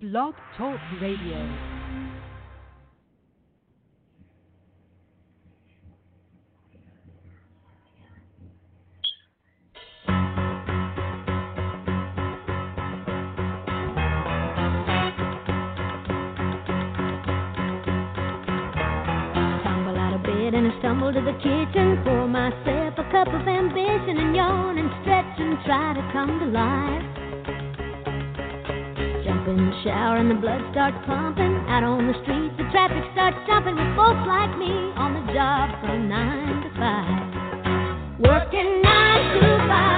Blog Talk Radio. Tumble out of bed and I stumble to the kitchen. Pour myself a cup of ambition and yawn and stretch and try to come to life. And the blood starts pumping. Out on the streets, the traffic starts jumping with folks like me on the job from nine to five. Working nine to five.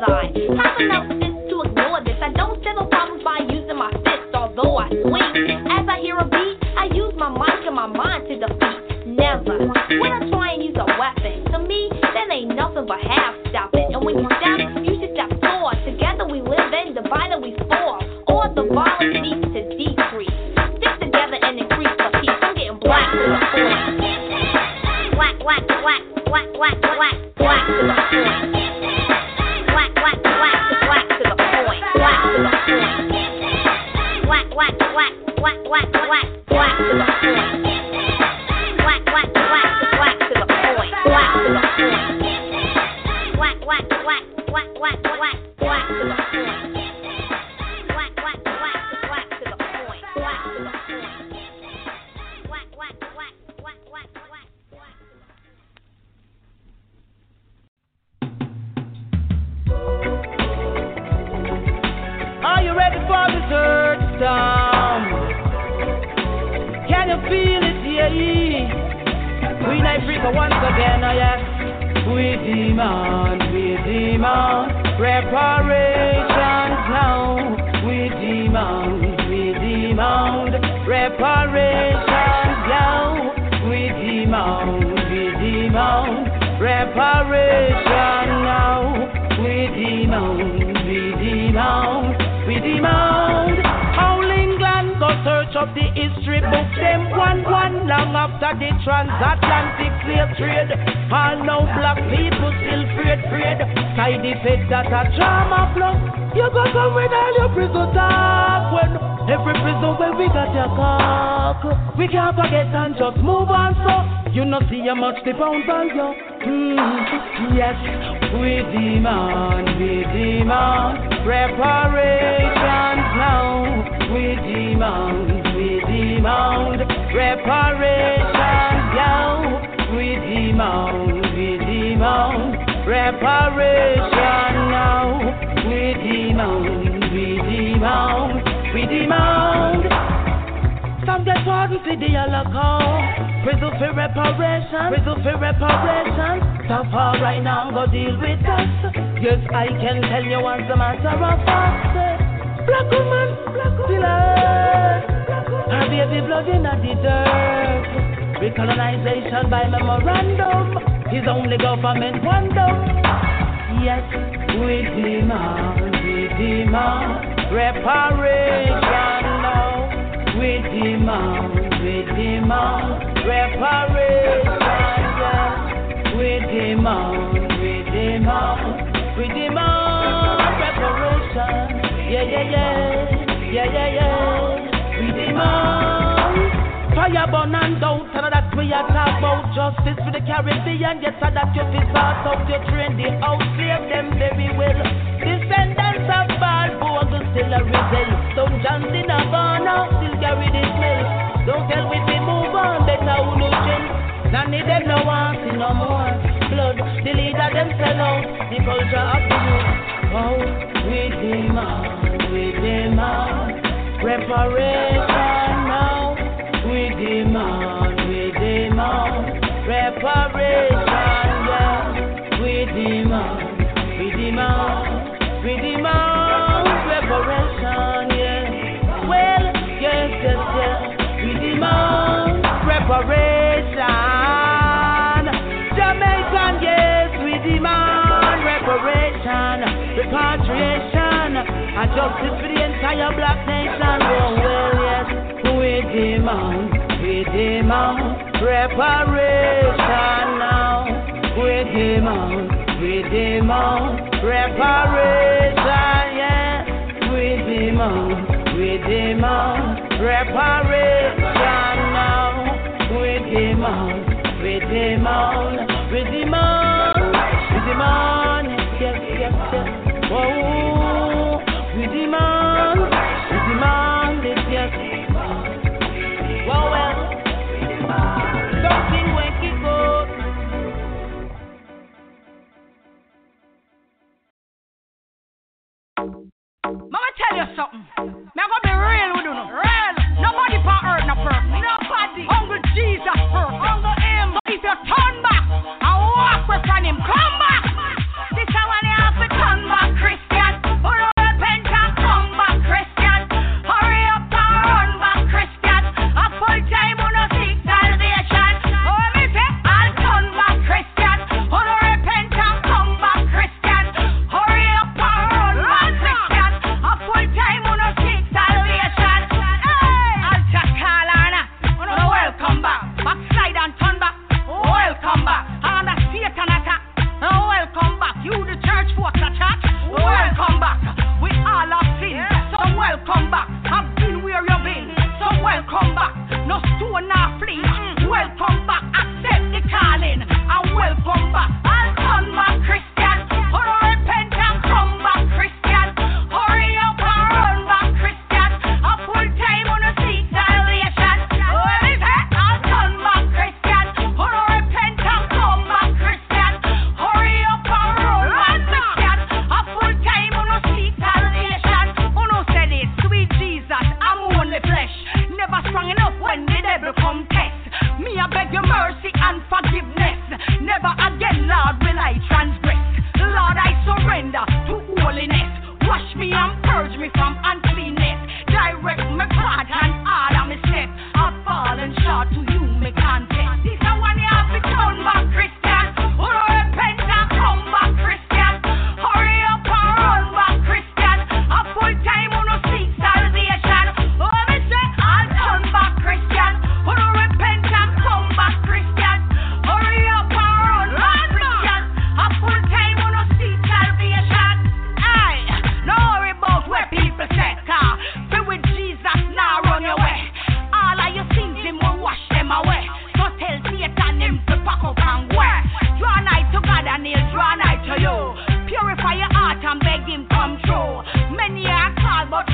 will I. Have enough sense to ignore this. I don't settle problems by using my fists, although I swing. As I hear a beat, I use my mic and my mind to defeat. Never. When I up the history book. Them one one long after the transatlantic slave trade. All now black people still afraid, afraid. Side effect that a drama block. You got come with all your prison talk when every prison where we got your cock. We can't forget and just move on so. You know see how much the pound value. Mm, yes, we demand, we demand reparations now. We demand demand reparation, yo. We demand, we demand reparation now. We demand, we demand, we demand. From the pardon to the Holocaust, prison for reparation, prison for reparation. Suffer right now, go deal with us. Yes, I can tell you what's the matter of fact. Black woman, black woman. And baby blood in the dirt. Recolonization by memorandum is only government wonder. Yes, we demand, we demand reparation now. We demand, we demand reparation. Yes. We demand, we demand, we demand reparation. Yeah, yeah, yeah, yeah, yeah, yeah. Fire burn and doubt, and that we are talking about justice for the Caribbean. Yes, and that you fi sort out your train, they outslave them very well. Descendants of Barbados still a rebel. Don't chance in a burnout, still carry the smell. Don't tell we fi move on, better who no chill. None of them no want see no more blood. The leader them sell out, the culture of the youth. Oh, we demand, we demand reparation demand, we demand reparation. Yeah. We demand, we demand, we demand reparation. Yeah. Well, yes, yes, yes. We demand reparation. Jamaican, yes, we demand reparation, repatriation, and justice for the entire black nation. Oh, well, yes demon, we demon, preparation now. We demon, we demon, preparation, yeah. We demon, we demon, preparation now. We demon, we demon, we demon.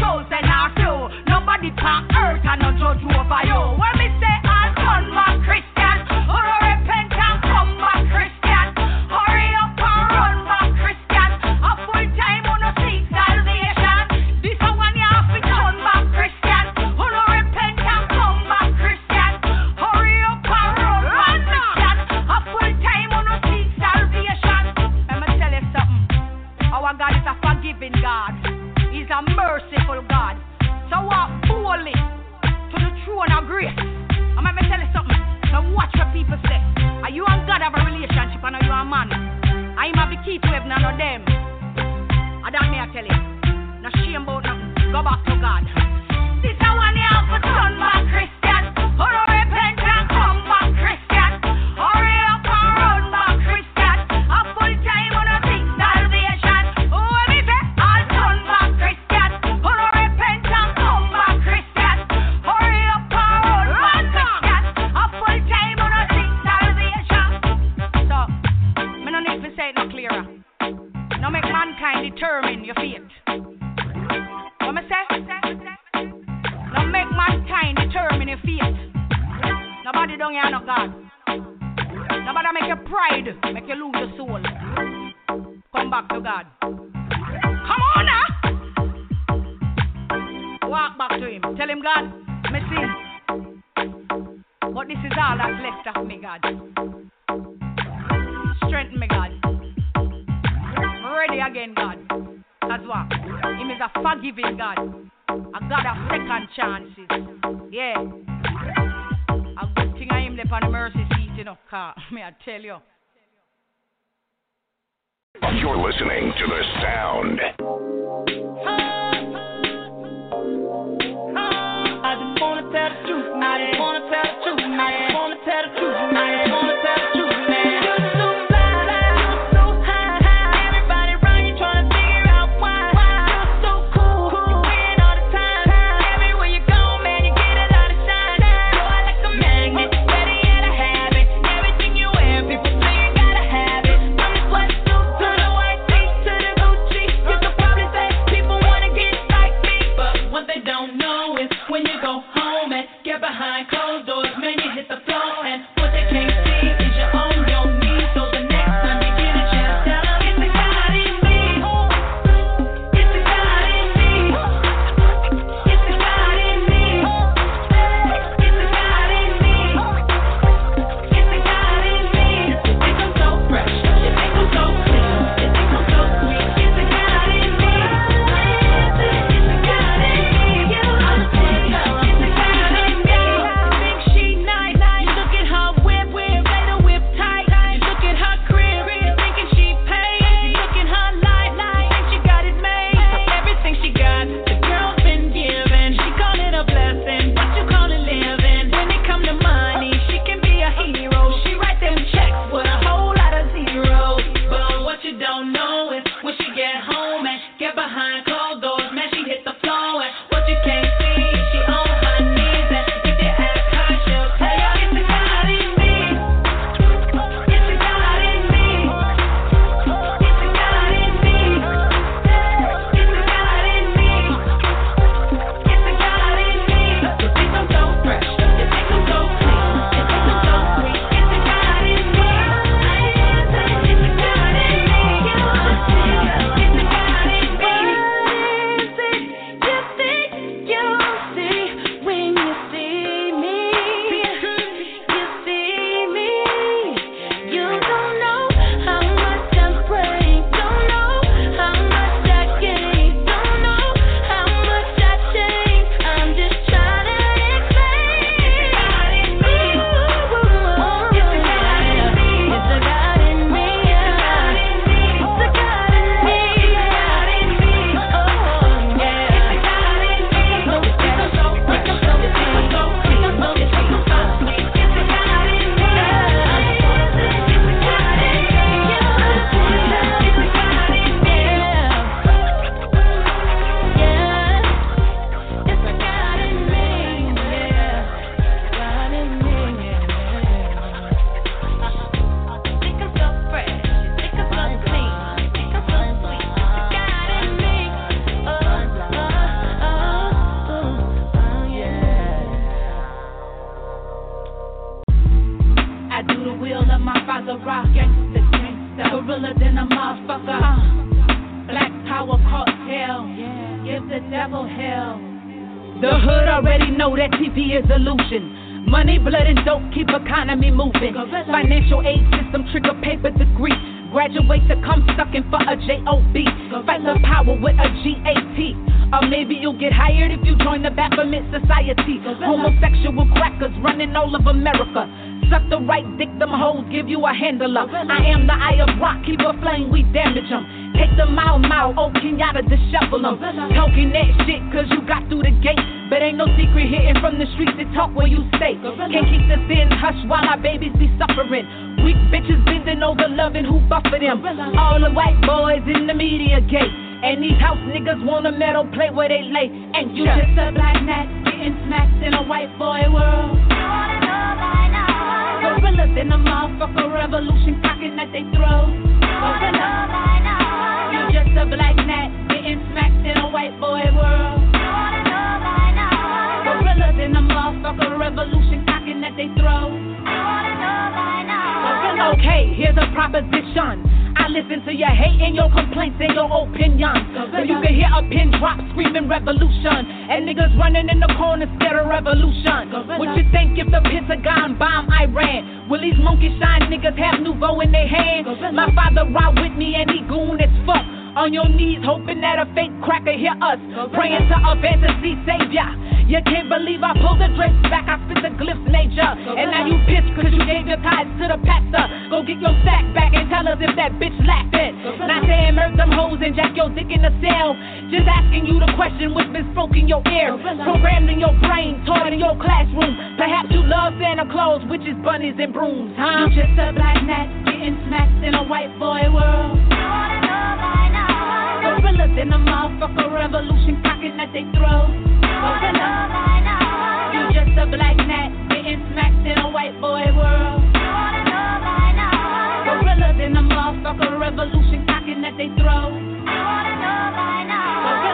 chosen or few. Nobody can hurt and no judge over you. back to God. Come on now. Walk back to Him. Tell Him, God, me sin. But this is all that's left of me, God. Strengthen me, God. Ready again, God. That's what. Him is a forgiving God. A God of second chances. Yeah. A good thing I am left on the mercy seat, you know, car. May I tell you. You're listening to The Sound. I just wanna tell the truth. I wanna tell the truth. I wanna tell the truth. damage them. Take the mile, mile, oh Kenyatta, dishevel them. Talking that shit, cause you got through the gate. But ain't no secret hitting from the streets that talk where you stay. Can't keep the thin hush while our babies be suffering. Weak bitches bending over loving who buffer them. All the white boys in the media gate. And these house niggas wanna metal play where they lay. And you just a black net getting smacked in a white boy world. You wanna know by now. Gorillas in a motherfucker revolution cocking that they throw. You wanna throat. Gorilla. You just a black gnat getting smacked in a white boy world. You wanna know, I know. Gorillas in a motherfucker revolution knocking at their okay, here's a proposition. I listen to your hate and your complaints and your opinions. So you can hear a pin drop screaming revolution. And niggas running in the corner scared of revolution. What you think if the Pentagon bomb Iran? Will these monkey shine niggas have Nouveau in their hands? My father ride with me and he goon as fuck. On your knees, hoping that a fake cracker hear us. Praying to a fantasy savior. You can't believe I pulled the drapes back, I spit the glyphs nature. And now you pissed cause you gave your tithes to the pastor. Go get your sack back and tell us if that bitch lacked it. Not saying murk them hoes and jack your dick in the cell. Just asking you the question which been spoke in your ear. Programmed in your brain, taught in your classroom. Perhaps you love Santa Claus, witches, bunnies, and brooms, huh? You just a black gnat getting smacked in a white boy world. Gorillas in a motherfucker revolution cocking at they throat. You just a black gnat getting smacked in a white boy world. A motherfucker revolution cocking at they throat.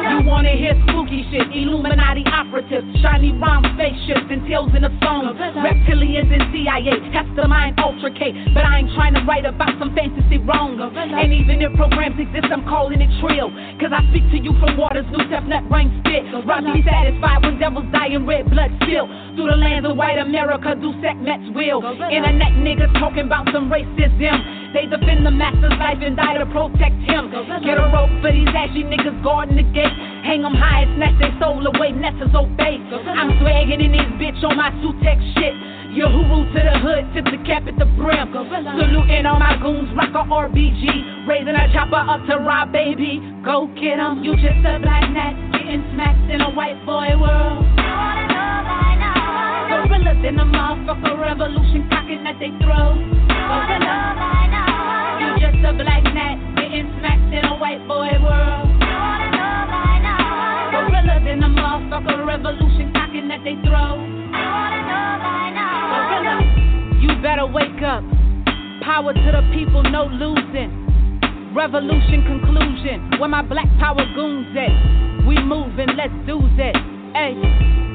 You wanna hear spooky shit, Illuminati operatives, shiny rhyme spaceships and tales in the song. Reptilians and CIA, mastermind ultra K. But I ain't trying to write about some fantasy wrong. And even if programs exist, I'm calling it trill. Cause I speak to you from waters, new nut, brain spit. Rather be satisfied when devils die in red blood spill. Through the lands of white America, do sec Mets will. Internet niggas talking about some racism. They defend the master's life and die to protect him. Get a rope for these ashy niggas guarding the gate. Hang them high and snatch their soul away, Nessas obey. I'm swagging in this bitch on my Sutex shit. Yahoo to the hood, tip the cap at the brim. Saluting all my goons, rock a RBG. Raising a chopper up to rob baby. Go get 'em. You just a black gnat getting smacked in a white boy world. Gorillas in a motherfucker revolution cocking at they throat. You just a black gnat getting smacked in a white boy world. In motherfucker revolution cocking at they throat. You better wake up. Power to the people, no losing. Revolution conclusion. Where my black power goons at? We moving, let's do that. Hey.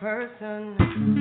Person.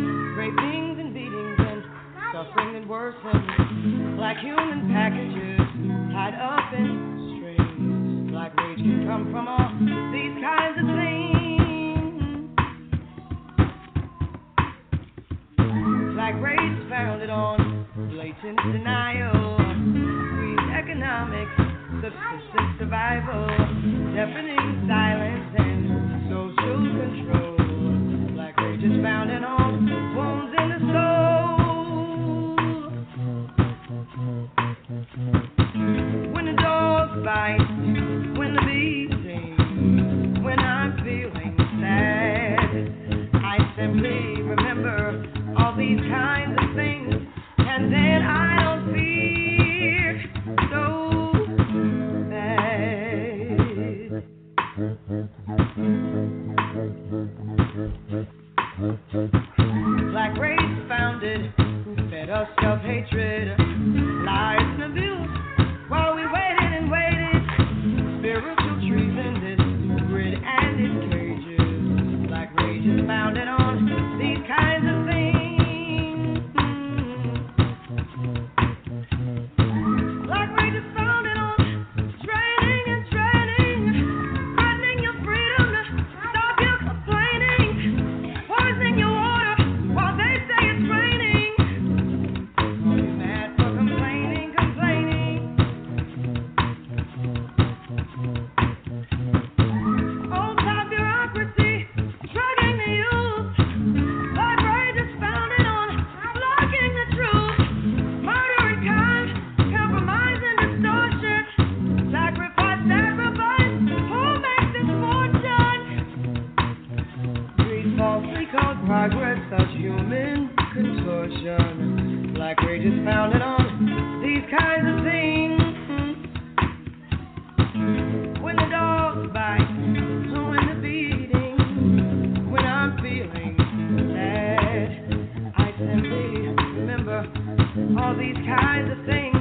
all these kinds of things.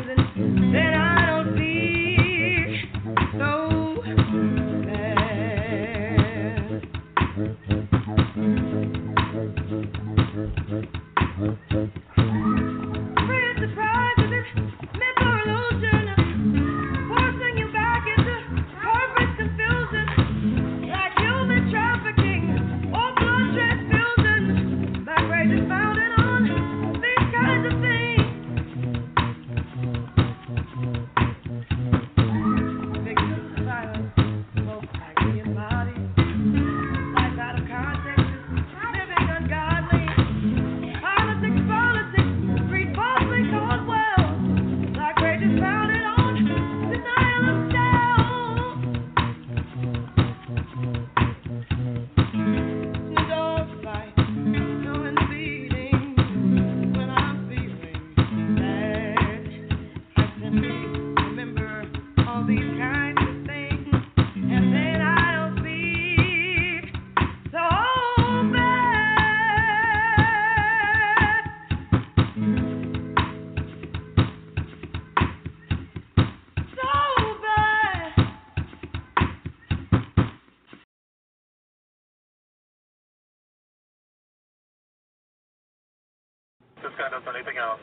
kind of anything else.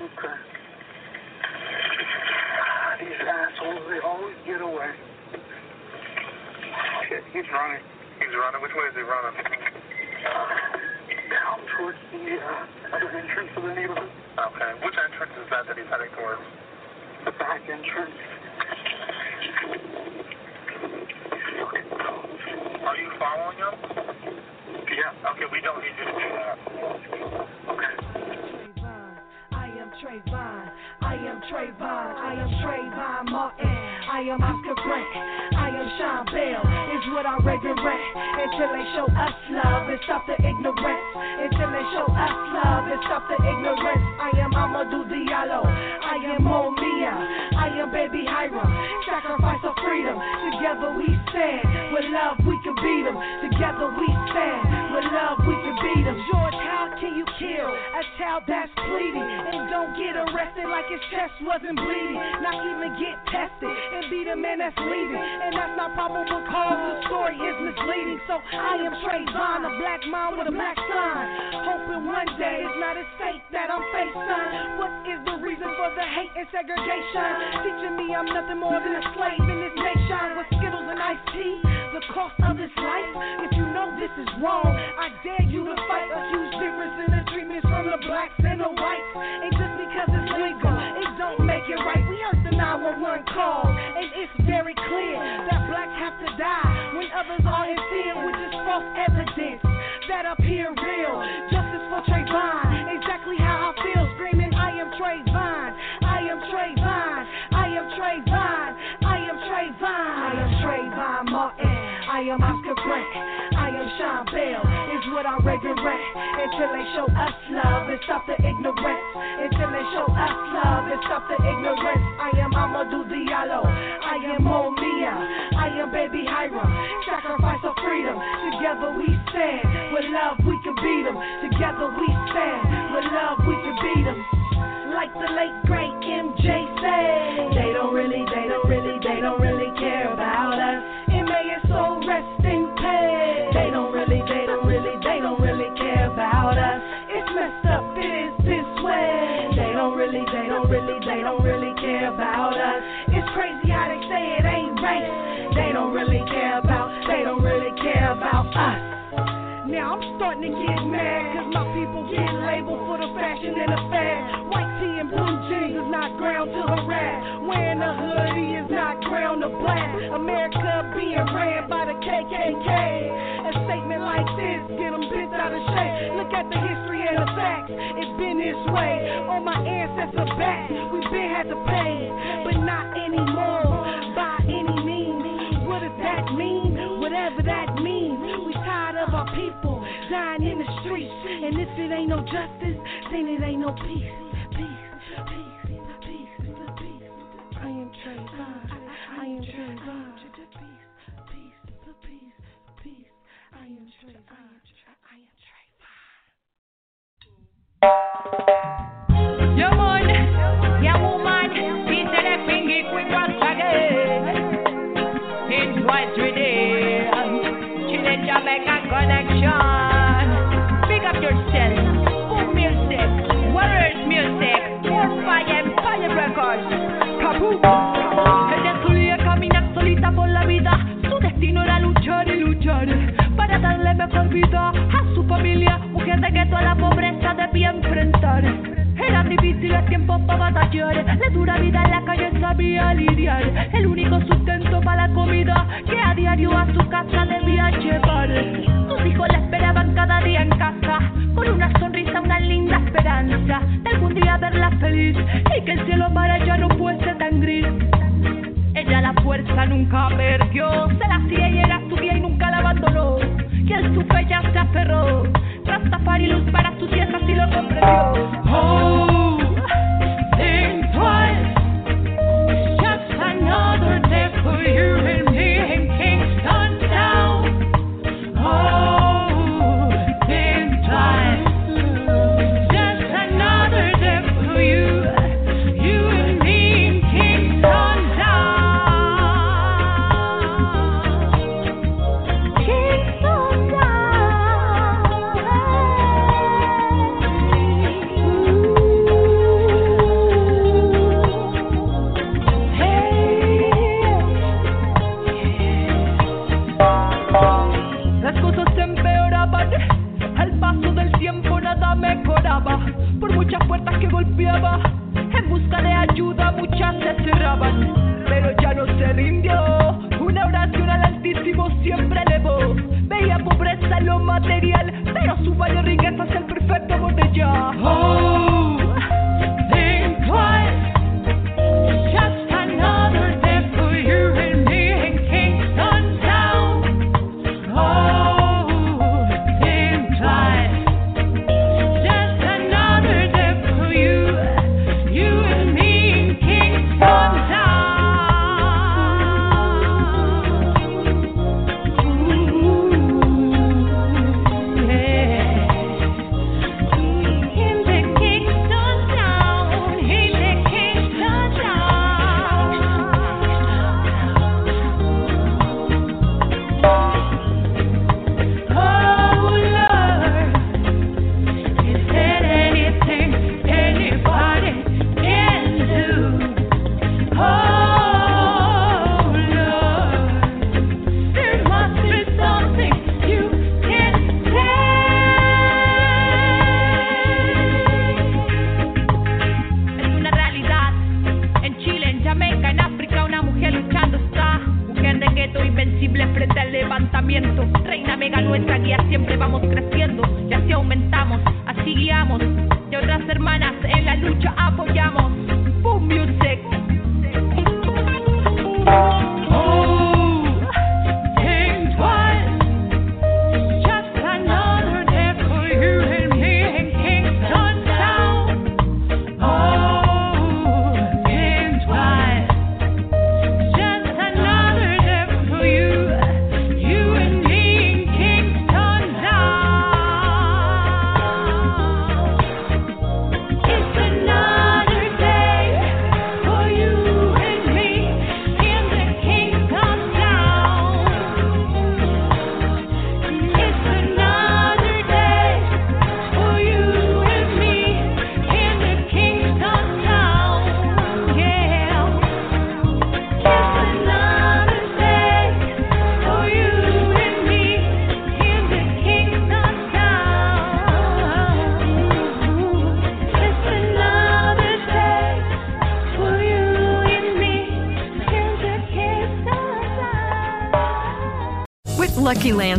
Okay. These assholes, they always get away. Shit, he's running. He's running. Which way is he running? Down towards the uh, other entrance of the neighborhood. Okay. Which entrance is that that he's heading towards? The back entrance. Are you following him? Yeah. Okay, we don't need you to do that. Okay. I am Trayvon. I am Trayvon. I am Trayvon Martin. I am Oscar Grant. I am Sean Bell. It's what I regret until they show us love and stop the ignorance. Until they show us love and stop the ignorance. I am Amadou Diallo. I am Mumia. I am Baby Hiram. Sacrifice of freedom. Together we stand. With love we can beat them. Together we stand. Love we can beat them. George, how child that's pleading and don't get arrested like his chest wasn't bleeding? Not even get tested and be the man that's leading. And that's not probable cause the story is misleading. So I am Trayvon, a black mom with a black son. Hoping one day it's not his fate that I'm facing. What is the reason for the hate and segregation? Teaching me I'm nothing more than a slave in this nation with Skittles and iced tea. The cost of this life. If you know this is wrong, I dare you to fight a huge difference in the blacks and the whites. And I regret until they show us love and stop the ignorance, until they show us love and stop the ignorance. I am Amadou Diallo, I am Mumia, I am Baby Hiram, sacrifice of freedom. Together we stand, with love we can beat them. Together we stand, with love we can beat them. Like the late great MJ said, and the fad. White tee and blue jeans is not ground to harass. Wearing a hoodie is not ground to blast. America being ran by the KKK. A statement like this get them bent out of shape. Look at the history and the facts. It's been this way. On my ancestors' back, we've been had to pay, but not anymore by any means. What does that mean? Whatever that means. We tired of our people dying in the streets. It ain't no justice, then it ain't no peace. Peace, peace, peace, peace. I am Trayvon. I am Trayvon. Yeah, man. Yeah, woman. Peace and a pingy quick once again. It's twice a day. Chile Jamaica connection. Fire fire records. Kaboom. Ella solía caminar solita por la vida. Su destino era luchar y luchar. Para darle mejor vida a su familia. Mujer de que toda la pobreza debía enfrentar. Eran difíciles tiempos para batallar. La dura vida en la calle sabía lidiar. El único sustento para la comida que a diario a su casa debía llevar. Sus hijos la esperaban cada día en algún día verla feliz. Y que el cielo para ella no fuese tan gris. Ella la fuerza nunca perdió. Se la hacía y era su vida y nunca la abandonó. Y en su fe ya se aferró. Rastafari luz para su tierra si lo comprendió. Oh, pero ya no se rindió. Una oración al Altísimo siempre elevó. Veía pobreza en lo material, pero su mayor riqueza